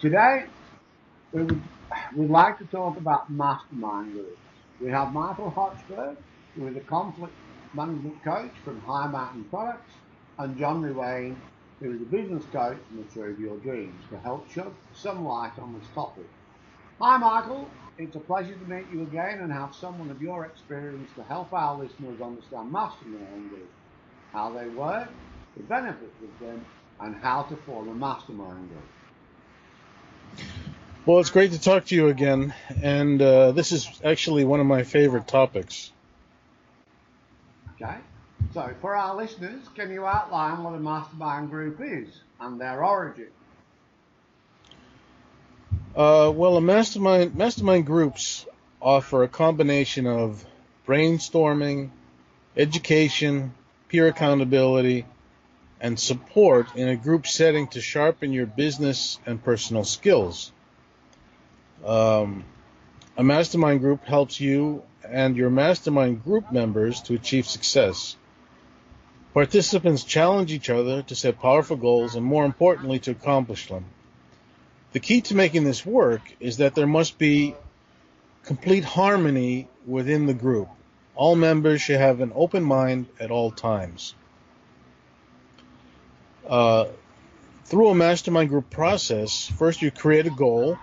Today, we would, we'd like to talk about mastermind groups. We have Michael Hochberg, who is a conflict management coach from High Mountain Products, and John Ruane, who is a business coach from Achieve Your Dreams, to help shed some light on this topic. Hi, Michael. It's a pleasure to meet you again and have someone of your experience to help our listeners understand mastermind groups, how they work, the benefits of them, and how to form a mastermind group. Well, it's great to talk to you again, and uh, this is actually one of my favorite topics. Okay. So, for our listeners, can you outline what a mastermind group is and their origin? Uh, well, a mastermind mastermind groups offer a combination of brainstorming, education, peer accountability, and support in a group setting to sharpen your business and personal skills. Um, a mastermind group helps you and your mastermind group members to achieve success. Participants challenge each other to set powerful goals and, more importantly, to accomplish them. The key to making this work is that there must be complete harmony within the group. All members should have an open mind at all times. Uh, through a mastermind group process, first you create a goal,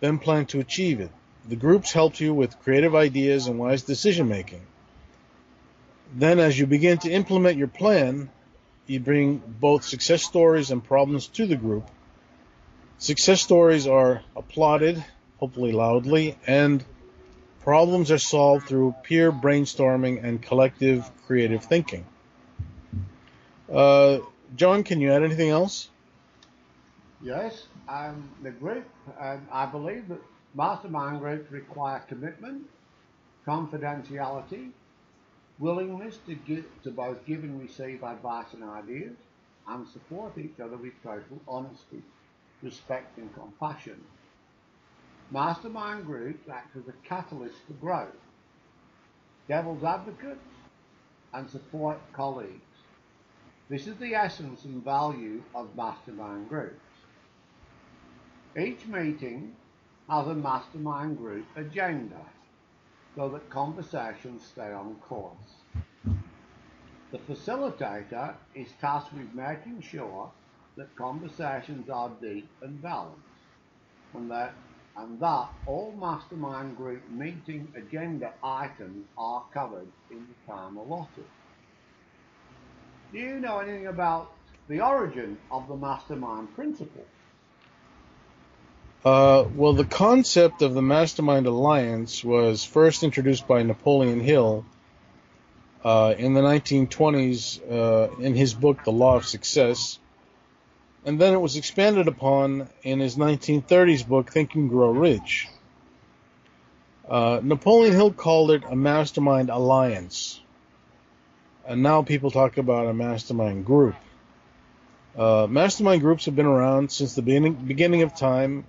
then plan to achieve it. The groups help you with creative ideas and wise decision making. Then, as you begin to implement your plan, you bring both success stories and problems to the group Success stories are applauded, hopefully loudly, and problems are solved through peer brainstorming and collective creative thinking. Uh, John, can you add anything else? Yes, um, the group, um, I believe that mastermind groups require commitment, confidentiality, willingness to, give, to both give and receive advice and ideas, and support each other with total honesty respect and compassion. Mastermind groups act as a catalyst for growth. Devil's advocates and support colleagues. This is the essence and value of mastermind groups. Each meeting has a mastermind group agenda so that conversations stay on course. The facilitator is tasked with making sure that conversations are deep and balanced, and that and that all mastermind group meeting agenda items are covered in the time allotted. Do you know anything about the origin of the mastermind principle? Uh, well, the concept of the Mastermind Alliance was first introduced by Napoleon Hill uh, in the 1920s uh, in his book, The Law of Success and then it was expanded upon in his 1930s book, Think and Grow Rich. Uh, Napoleon Hill called it a mastermind alliance, and now people talk about a mastermind group. Uh, mastermind groups have been around since the beginning, beginning of time.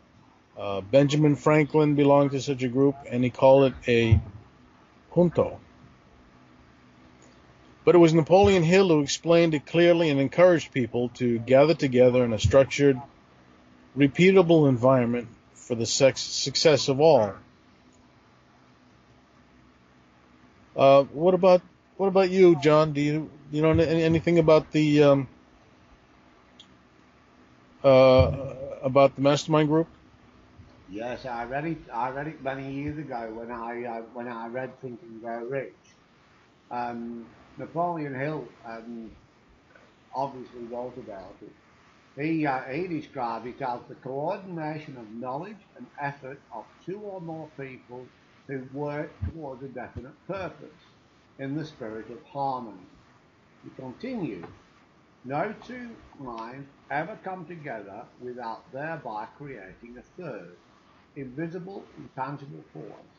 Uh, Benjamin Franklin belonged to such a group, and he called it a junto. But it was Napoleon Hill who explained it clearly and encouraged people to gather together in a structured, repeatable environment for the success of all. Uh, what about what about you, John? Do you you know anything about the um, uh, about the mastermind group? Yes, I read it. I read it many years ago when I uh, when I read Think and Grow Rich. Um, Napoleon Hill um, obviously wrote about it. He, uh, he described it as the coordination of knowledge and effort of two or more people who work towards a definite purpose in the spirit of harmony. He continued, no two minds ever come together without thereby creating a third, invisible, intangible force,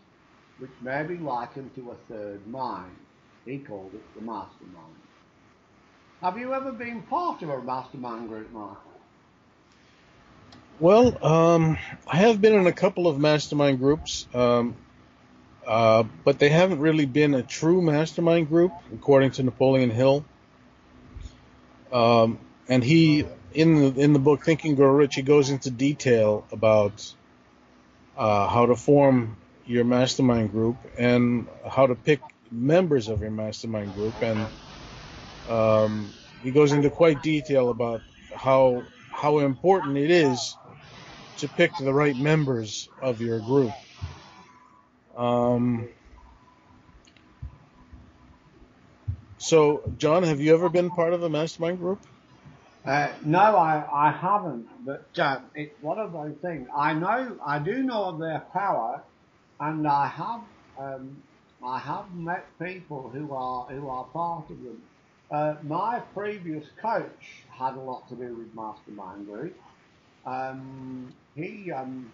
which may be likened to a third mind. He called it the mastermind. Have you ever been part of a mastermind group, Mark? Well, um, I have been in a couple of mastermind groups, um, uh, but they haven't really been a true mastermind group, according to Napoleon Hill. Um, and he in the in the book Think and Grow Rich, he goes into detail about uh, how to form your mastermind group and how to pick members of your mastermind group, and um, he goes into quite detail about how how important it is to pick the right members of your group. Um, so, John, have you ever been part of a mastermind group? Uh, no, I, I haven't, but uh, it's one of those things. I know, I do know of their power, and I have, um, I have met people who are who are part of them. Uh, my previous coach had a lot to do with Mastermind Group. Um, he um,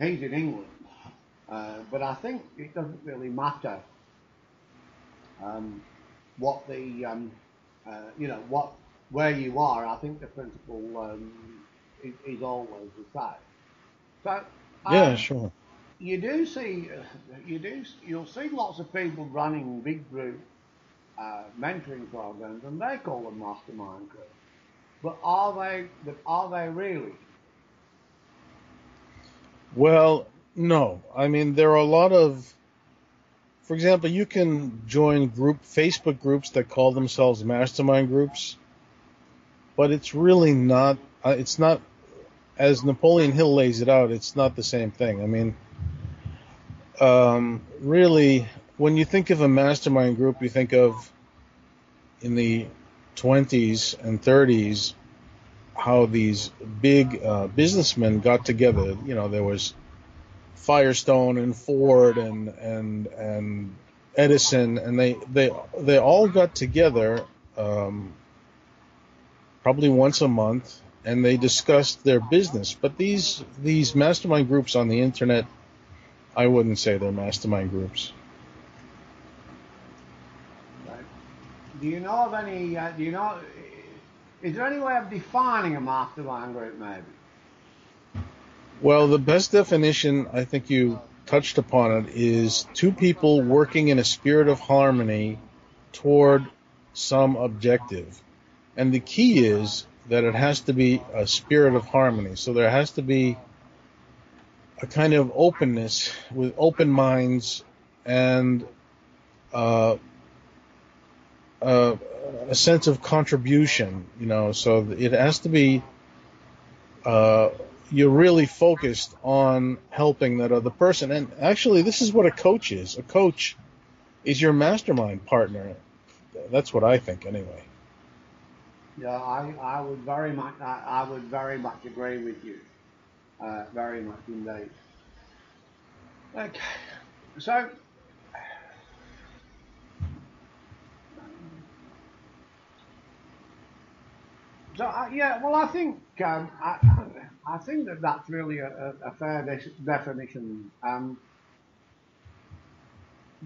he's in England, uh, but I think it doesn't really matter um, what the um, uh, you know what where you are. I think the principle um, is, is, always the same. So yeah, um, sure. You do see you do you'll see lots of people running big group uh, mentoring programs, and they call them mastermind groups. But are they? But are they really? Well, no. I mean, there are a lot of, for example, you can join group Facebook groups that call themselves mastermind groups, but it's really not. Uh, it's not as Napoleon Hill lays it out. It's not the same thing. I mean, um, really, when you think of a mastermind group, you think of in the 20s and 30s how these big uh, businessmen got together. You know, there was Firestone and Ford and and and Edison, and they they they all got together um, probably once a month, and they discussed their business. But these these mastermind groups on the internet, I wouldn't say they're mastermind groups. Do you know of any? Uh, do you know? Is there any way of defining a mastermind group, maybe? Well, the best definition, I think you touched upon it, is two people working in a spirit of harmony toward some objective. And the key is that it has to be a spirit of harmony. So there has to be a kind of openness with open minds and uh, uh, a sense of contribution, you know, so it has to be, uh, you're really focused on helping that other person. And actually, this is what a coach is. A coach is your mastermind partner. That's what I think, anyway. Yeah, I, I would very much, I, I would very much agree with you. Uh, very much indeed. Okay, so So uh, yeah, well, I think um, I, I, think that that's really a, a fair de- definition. Um,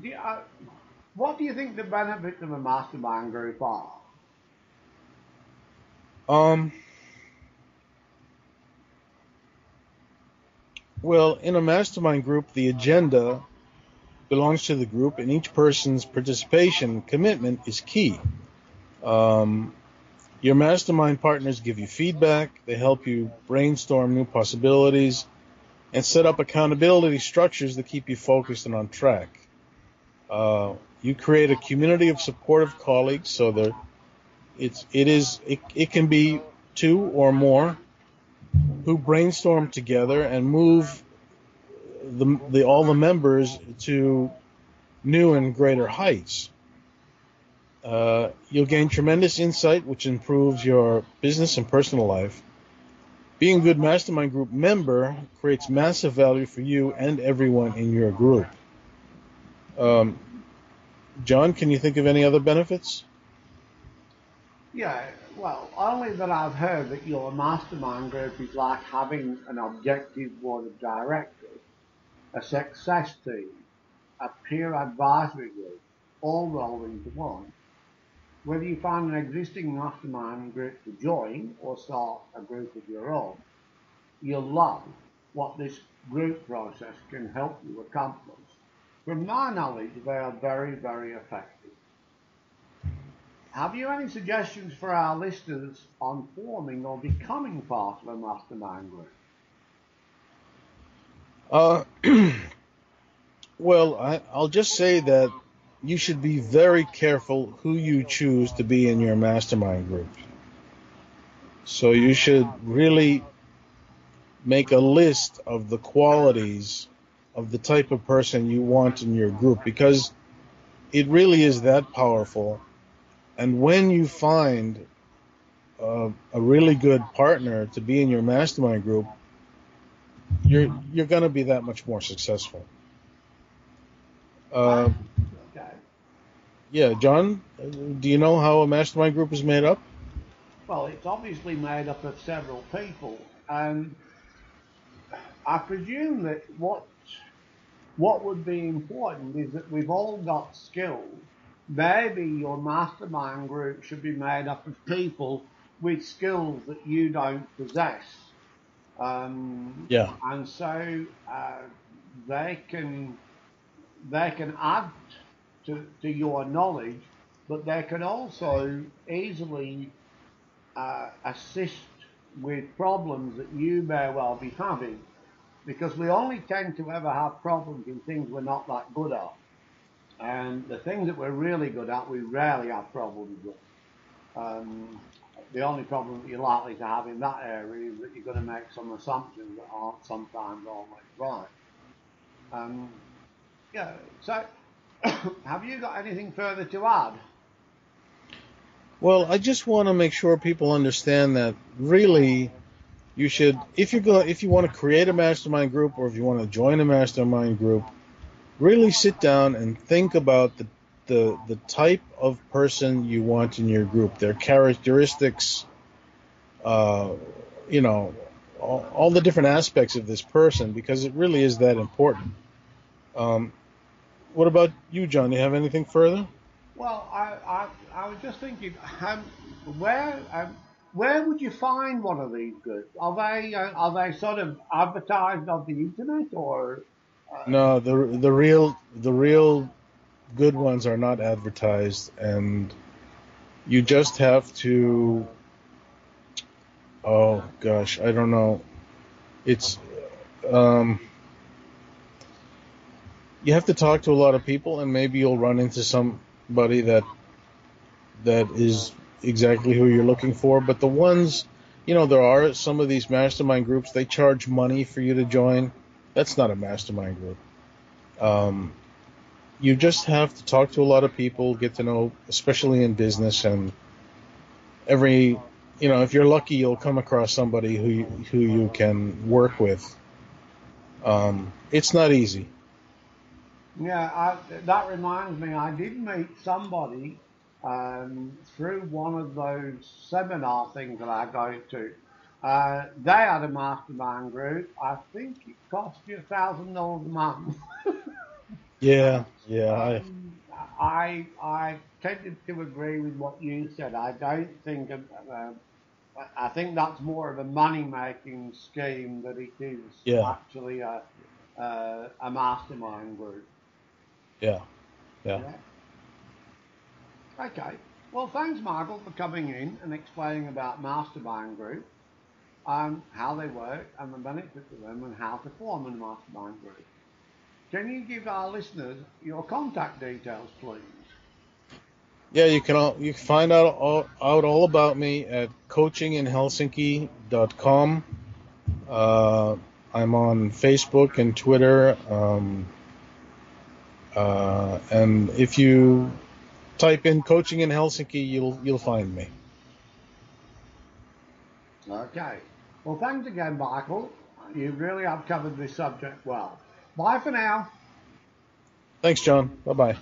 do you, uh, what do you think the benefits of a mastermind group are? Um. Well, in a mastermind group, the agenda belongs to the group, and each person's participation commitment is key. Um, your mastermind partners give you feedback, they help you brainstorm new possibilities, and set up accountability structures that keep you focused and on track. Uh, you create a community of supportive colleagues, so that it's it is it, it can be two or more who brainstorm together and move the, the all the members to new and greater heights. Uh, you'll gain tremendous insight, which improves your business and personal life. Being a good mastermind group member creates massive value for you and everyone in your group. Um, John, can you think of any other benefits? Yeah, well, only that I've heard that your mastermind group is like having an objective board of directors, a success team, a peer advisory group, all rolled into one whether you find an existing mastermind group to join or start a group of your own, you'll love what this group process can help you accomplish. From my knowledge, they are very, very effective. have you any suggestions for our listeners on forming or becoming part of a mastermind group? Uh, well, I, I'll just say that you should be very careful who you choose to be in your mastermind group. So you should really make a list of the qualities of the type of person you want in your group because it really is that powerful. And when you find a, a really good partner to be in your mastermind group, you're you're going to be that much more successful. Uh. Yeah, John, do you know how a mastermind group is made up? Well, it's obviously made up of several people, and I presume that what what would be important is that we've all got skills. Maybe your mastermind group should be made up of people with skills that you don't possess. Um, Yeah. and so uh, they can they can add to, to your knowledge, but they can also easily uh, assist with problems that you may well be having, because we only tend to ever have problems in things we're not that good at, and the things that we're really good at, we rarely have problems with. Um, the only problem that you're likely to have in that area is that you're going to make some assumptions that aren't sometimes always right. Um, yeah, so have you got anything further to add? Well, I just want to make sure people understand that really you should if you go if you want to create a mastermind group or if you want to join a mastermind group, really sit down and think about the the the type of person you want in your group, their characteristics, uh, you know, all, all the different aspects of this person because it really is that important. Um, what about you, John? Do you have anything further? Well, I, I, I was just thinking, um, where um, where would you find one of these groups? Are they uh, are they sort of advertised on the internet or? No, the the real the real good ones are not advertised, and you just have to. Oh gosh, I don't know. It's um, you have to talk to a lot of people, and maybe you'll run into somebody that that is exactly who you're looking for. But the ones, you know, there are some of these mastermind groups. They charge money for you to join. That's not a mastermind group. Um, you just have to talk to a lot of people, get to know, especially in business, and every, you know, if you're lucky, you'll come across somebody who you, who you can work with. Um, it's not easy. Yeah, I, that reminds me. I did meet somebody um, through one of those seminar things that I go to. Uh, they had a mastermind group. I think it cost you a thousand dollars a month. Yeah, yeah. I, Um, I I tended to agree with what you said. I don't think uh, I think that's more of a money making scheme than it is Yeah. actually a uh, a mastermind group. Yeah, yeah. Yeah. Okay. Well, thanks, Michael, for coming in and explaining about mastermind group, um, how they work, and the benefits of them, and how to form a mastermind group. Can you give our listeners your contact details, please? Yeah, you can all, you can find out all, out all about me at coachinginhelsinki.com. Uh, I'm on Facebook and Twitter. Um, uh, and if you type in coaching in Helsinki, you'll you'll find me. Okay. Well, thanks again, Michael. You really have covered this subject well. Bye for now. Thanks, John. Bye bye.